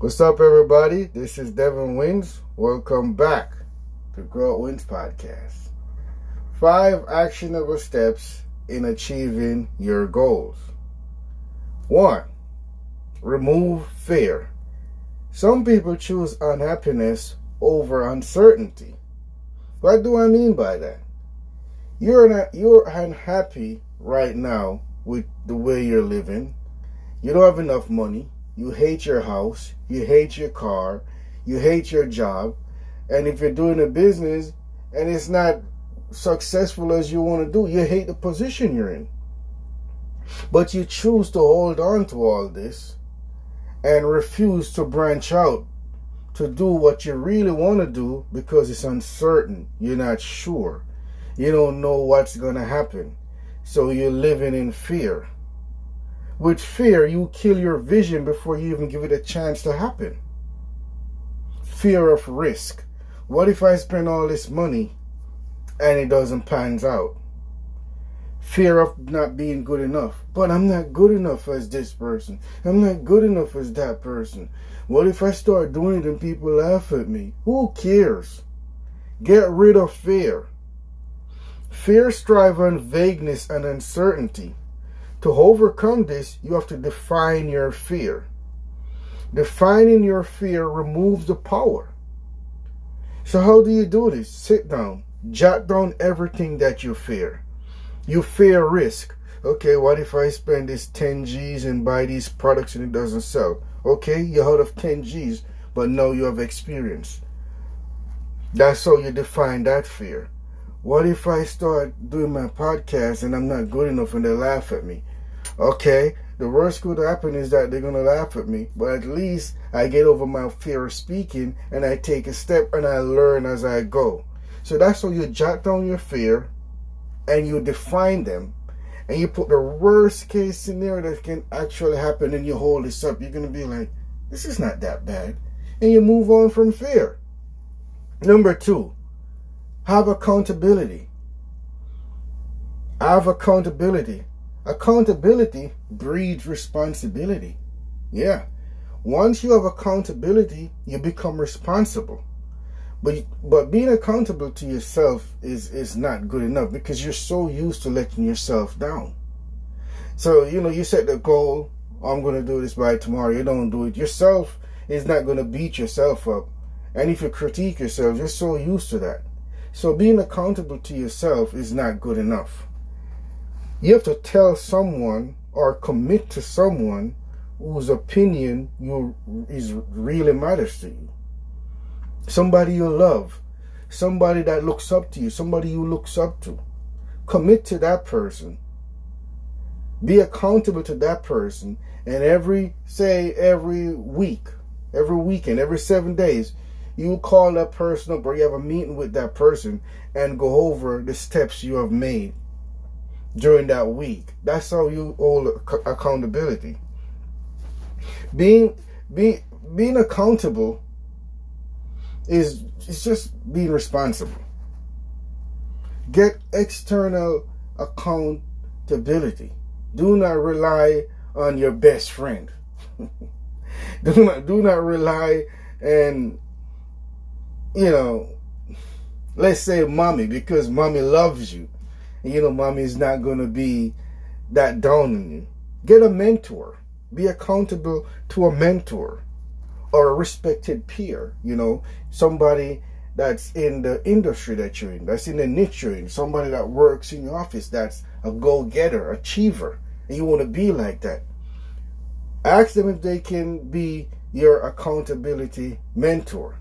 What's up, everybody? This is Devin Wins. Welcome back to Grow Wins Podcast. Five actionable steps in achieving your goals. One, remove fear. Some people choose unhappiness over uncertainty. What do I mean by that? You're not, you're unhappy right now with the way you're living. You don't have enough money you hate your house, you hate your car, you hate your job, and if you're doing a business and it's not successful as you want to do, you hate the position you're in. But you choose to hold on to all this and refuse to branch out to do what you really want to do because it's uncertain. You're not sure. You don't know what's going to happen. So you're living in fear. With fear, you kill your vision before you even give it a chance to happen. Fear of risk. What if I spend all this money and it doesn't pans out? Fear of not being good enough. But I'm not good enough as this person. I'm not good enough as that person. What if I start doing it and people laugh at me? Who cares? Get rid of fear. Fear strives on vagueness and uncertainty. To overcome this, you have to define your fear. Defining your fear removes the power. So, how do you do this? Sit down, jot down everything that you fear. You fear risk. Okay, what if I spend this 10 G's and buy these products and it doesn't sell? Okay, you're out of 10 G's, but now you have experience. That's how you define that fear. What if I start doing my podcast and I'm not good enough and they laugh at me? Okay, the worst could happen is that they're gonna laugh at me, but at least I get over my fear of speaking and I take a step and I learn as I go. So that's how you jot down your fear and you define them and you put the worst case scenario that can actually happen and you hold this up. You're gonna be like, this is not that bad. And you move on from fear. Number two, have accountability. Have accountability. Accountability breeds responsibility. Yeah. Once you have accountability, you become responsible. But but being accountable to yourself is is not good enough because you're so used to letting yourself down. So, you know, you set the goal, I'm going to do this by tomorrow. You don't do it. Yourself is not going to beat yourself up. And if you critique yourself, you're so used to that. So being accountable to yourself is not good enough. You have to tell someone or commit to someone whose opinion you is really matters to you. Somebody you love, somebody that looks up to you, somebody you looks up to. Commit to that person. Be accountable to that person. And every, say, every week, every weekend, every seven days, you call that person up or you have a meeting with that person and go over the steps you have made during that week. That's how you hold accountability. Being being being accountable is it's just being responsible. Get external accountability. Do not rely on your best friend. do not do not rely and you know, let's say mommy, because mommy loves you. You know, mommy is not going to be that down on you. Get a mentor. Be accountable to a mentor or a respected peer, you know, somebody that's in the industry that you're in, that's in the niche you're in, somebody that works in your office that's a go getter, achiever, and you want to be like that. Ask them if they can be your accountability mentor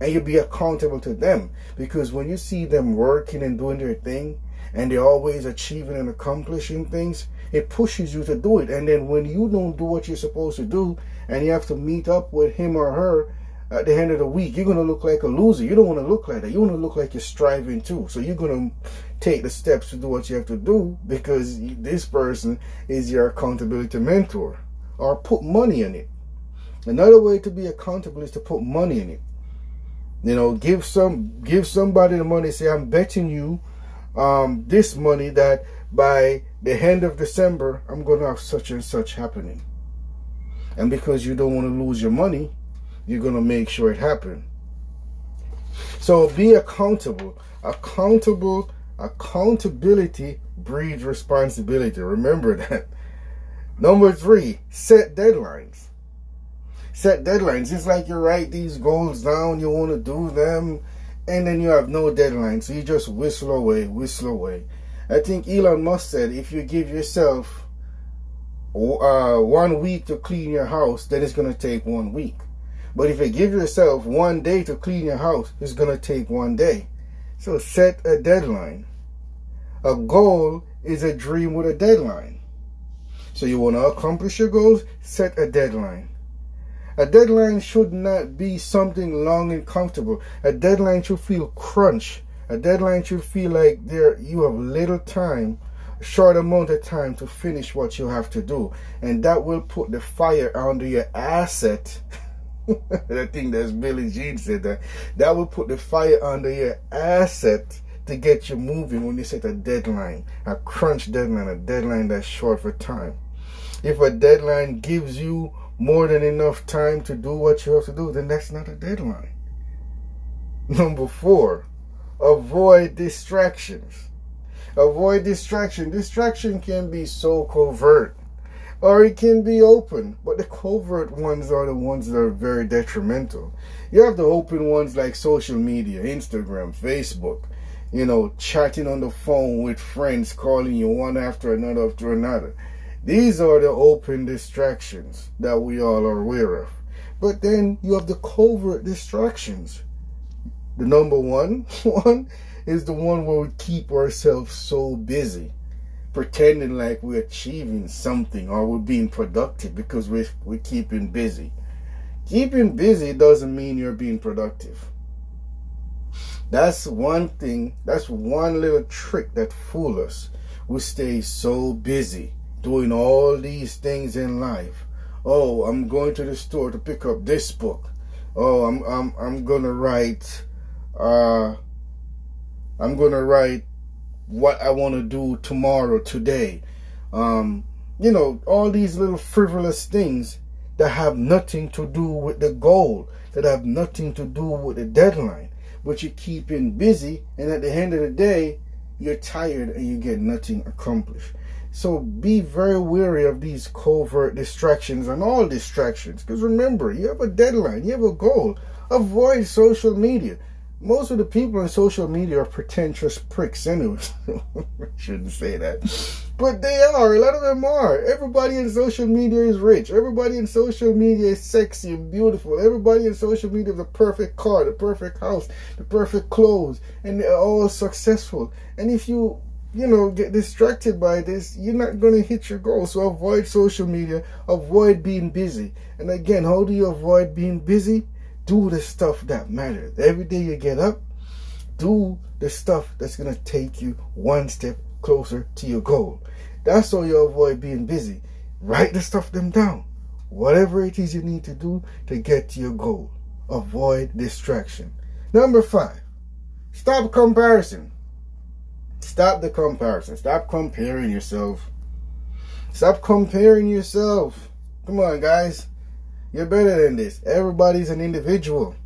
and you be accountable to them. Because when you see them working and doing their thing and they're always achieving and accomplishing things it pushes you to do it. And then when you don't do what you're supposed to do and you have to meet up with him or her at the end of the week you're going to look like a loser. You don't want to look like that. You want to look like you're striving too. So you're going to take the steps to do what you have to do because this person is your accountability mentor or put money in it. Another way to be accountable is to put money in it you know, give some give somebody the money. Say, I'm betting you um, this money that by the end of December, I'm going to have such and such happening. And because you don't want to lose your money, you're going to make sure it happens. So be accountable. Accountable, accountability breeds responsibility. Remember that. Number three, set deadlines. Set deadlines. It's like you write these goals down, you want to do them, and then you have no deadline. So you just whistle away, whistle away. I think Elon Musk said if you give yourself uh, one week to clean your house, then it's going to take one week. But if you give yourself one day to clean your house, it's going to take one day. So set a deadline. A goal is a dream with a deadline. So you want to accomplish your goals, set a deadline. A deadline should not be something long and comfortable. A deadline should feel crunch. A deadline should feel like there you have little time, a short amount of time to finish what you have to do. And that will put the fire under your asset. I think that's Billy Jean said that. That will put the fire under your asset to get you moving when you set a deadline, a crunch deadline, a deadline that's short for time. If a deadline gives you more than enough time to do what you have to do, then that's not a deadline. Number four, avoid distractions. Avoid distraction. Distraction can be so covert or it can be open, but the covert ones are the ones that are very detrimental. You have the open ones like social media, Instagram, Facebook, you know, chatting on the phone with friends, calling you one after another after another. These are the open distractions that we all are aware of. But then you have the covert distractions. The number one one is the one where we keep ourselves so busy, pretending like we're achieving something or we're being productive because we're, we're keeping busy. Keeping busy doesn't mean you're being productive. That's one thing, that's one little trick that fool us. We stay so busy doing all these things in life. Oh, I'm going to the store to pick up this book. Oh, I'm I'm I'm gonna write uh I'm gonna write what I wanna do tomorrow, today. Um, you know, all these little frivolous things that have nothing to do with the goal, that have nothing to do with the deadline. But you're keeping busy and at the end of the day, you're tired and you get nothing accomplished. So be very wary of these covert distractions and all distractions. Because remember, you have a deadline, you have a goal. Avoid social media. Most of the people on social media are pretentious pricks anyway. Shouldn't say that. But they are. A lot of them are. Everybody in social media is rich. Everybody in social media is sexy and beautiful. Everybody in social media has the perfect car, the perfect house, the perfect clothes. And they're all successful. And if you you know, get distracted by this, you're not going to hit your goal. So avoid social media, avoid being busy. And again, how do you avoid being busy? Do the stuff that matters. Every day you get up, do the stuff that's going to take you one step closer to your goal. That's how you avoid being busy. Write the stuff them down. Whatever it is you need to do to get to your goal. Avoid distraction. Number five, stop comparison. Stop the comparison. Stop comparing yourself. Stop comparing yourself. Come on, guys. You're better than this. Everybody's an individual.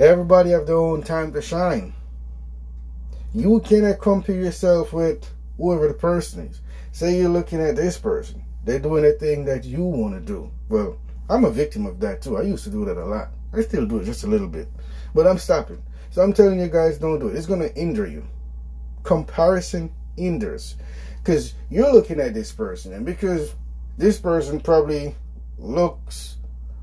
Everybody have their own time to shine. You cannot compare yourself with whoever the person is. Say you're looking at this person. They're doing a thing that you want to do. Well, I'm a victim of that too. I used to do that a lot. I still do it just a little bit. But I'm stopping. So I'm telling you guys, don't do it. It's going to injure you comparison hinders because you're looking at this person and because this person probably looks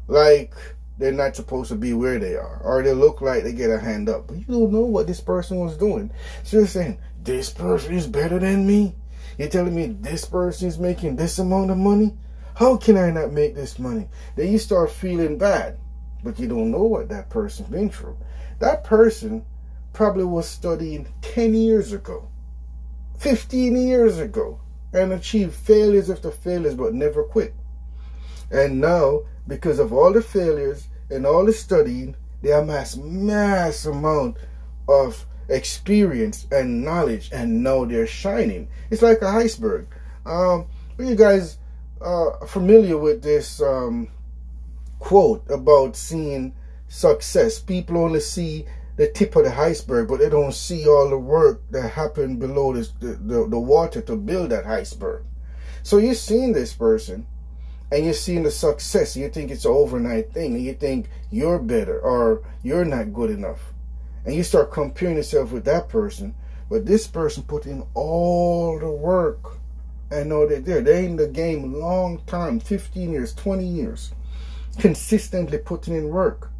like they're not supposed to be where they are or they look like they get a hand up but you don't know what this person was doing. So you're saying this person is better than me? You're telling me this person is making this amount of money? How can i not make this money? Then you start feeling bad but you don't know what that person's been through. That person probably was studying 10 years ago, 15 years ago, and achieved failures after failures but never quit. And now, because of all the failures and all the studying, they amass mass amount of experience and knowledge, and now they're shining. It's like a iceberg. Um, are you guys uh, familiar with this um, quote about seeing success. People only see the tip of the iceberg, but they don't see all the work that happened below this, the, the, the water to build that iceberg. So you're seeing this person and you're seeing the success. You think it's an overnight thing, and you think you're better or you're not good enough. And you start comparing yourself with that person, but this person put in all the work. and know they're there. They're in the game long time 15 years, 20 years, consistently putting in work.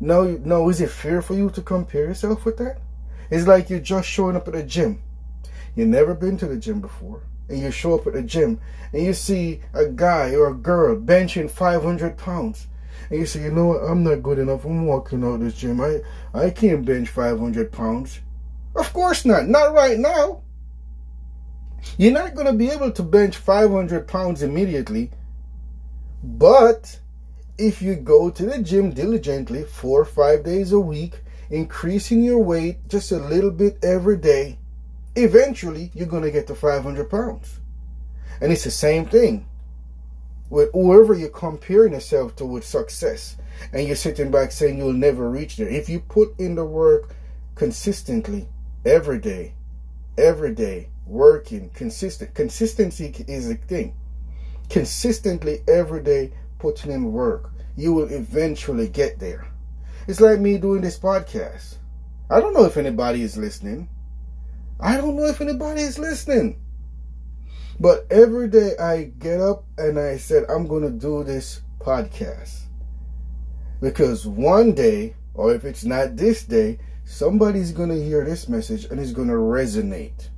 No, no, is it fair for you to compare yourself with that? It's like you're just showing up at the gym. You've never been to the gym before and you show up at the gym and you see a guy or a girl benching 500 pounds and you say, you know what, I'm not good enough. I'm walking out this gym. I, I can't bench 500 pounds. Of course not. Not right now. You're not going to be able to bench 500 pounds immediately. But if you go to the gym diligently four or five days a week, increasing your weight just a little bit every day, eventually you're going to get to 500 pounds. And it's the same thing with whoever you're comparing yourself to with success. And you're sitting back saying you'll never reach there. If you put in the work consistently, every day, every day, working, consistent. Consistency is a thing. Consistently, every day, putting in work, you will eventually get there. It's like me doing this podcast. I don't know if anybody is listening. I don't know if anybody is listening. But every day I get up and I said, I'm going to do this podcast. Because one day, or if it's not this day, somebody's going to hear this message and it's going to resonate.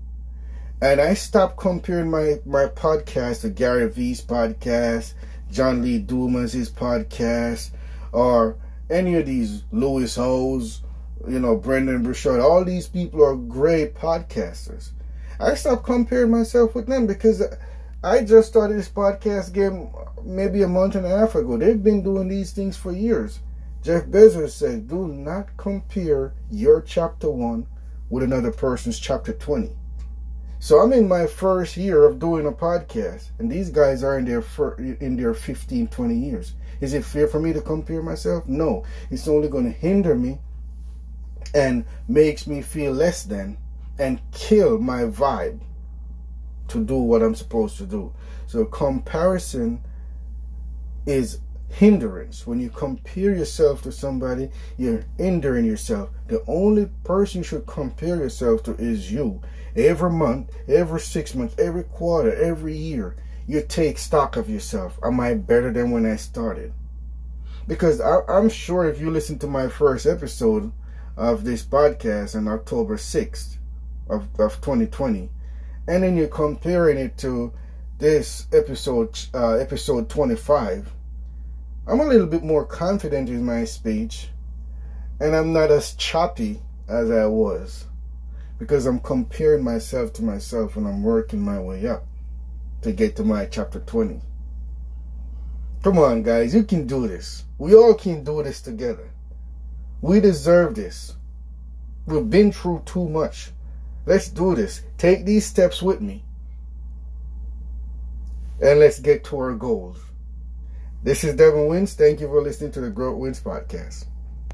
And I stopped comparing my, my podcast to Gary Vee's podcast, John Lee Dumas' his podcast, or any of these Lewis Howes you know, Brendon Burchard, all these people are great podcasters. I stopped comparing myself with them because I just started this podcast game maybe a month and a half ago. They've been doing these things for years. Jeff Bezos said, do not compare your chapter 1 with another person's chapter 20. So I'm in my first year of doing a podcast, and these guys are in their in their 15, 20 years. Is it fair for me to compare myself? No. It's only going to hinder me and makes me feel less than and kill my vibe to do what I'm supposed to do. So comparison is hindrance. When you compare yourself to somebody, you're hindering yourself. The only person you should compare yourself to is you. Every month, every six months, every quarter, every year, you take stock of yourself. Am I better than when I started? Because I, am sure if you listen to my first episode, of this podcast on October 6th of, of 2020. And then you're comparing it to this episode, uh, episode 25. I'm a little bit more confident in my speech and I'm not as choppy as I was because I'm comparing myself to myself and I'm working my way up to get to my chapter 20. Come on, guys, you can do this. We all can do this together. We deserve this. We've been through too much. Let's do this. Take these steps with me. And let's get to our goals. This is Devin Wins. Thank you for listening to the Growth Wins podcast.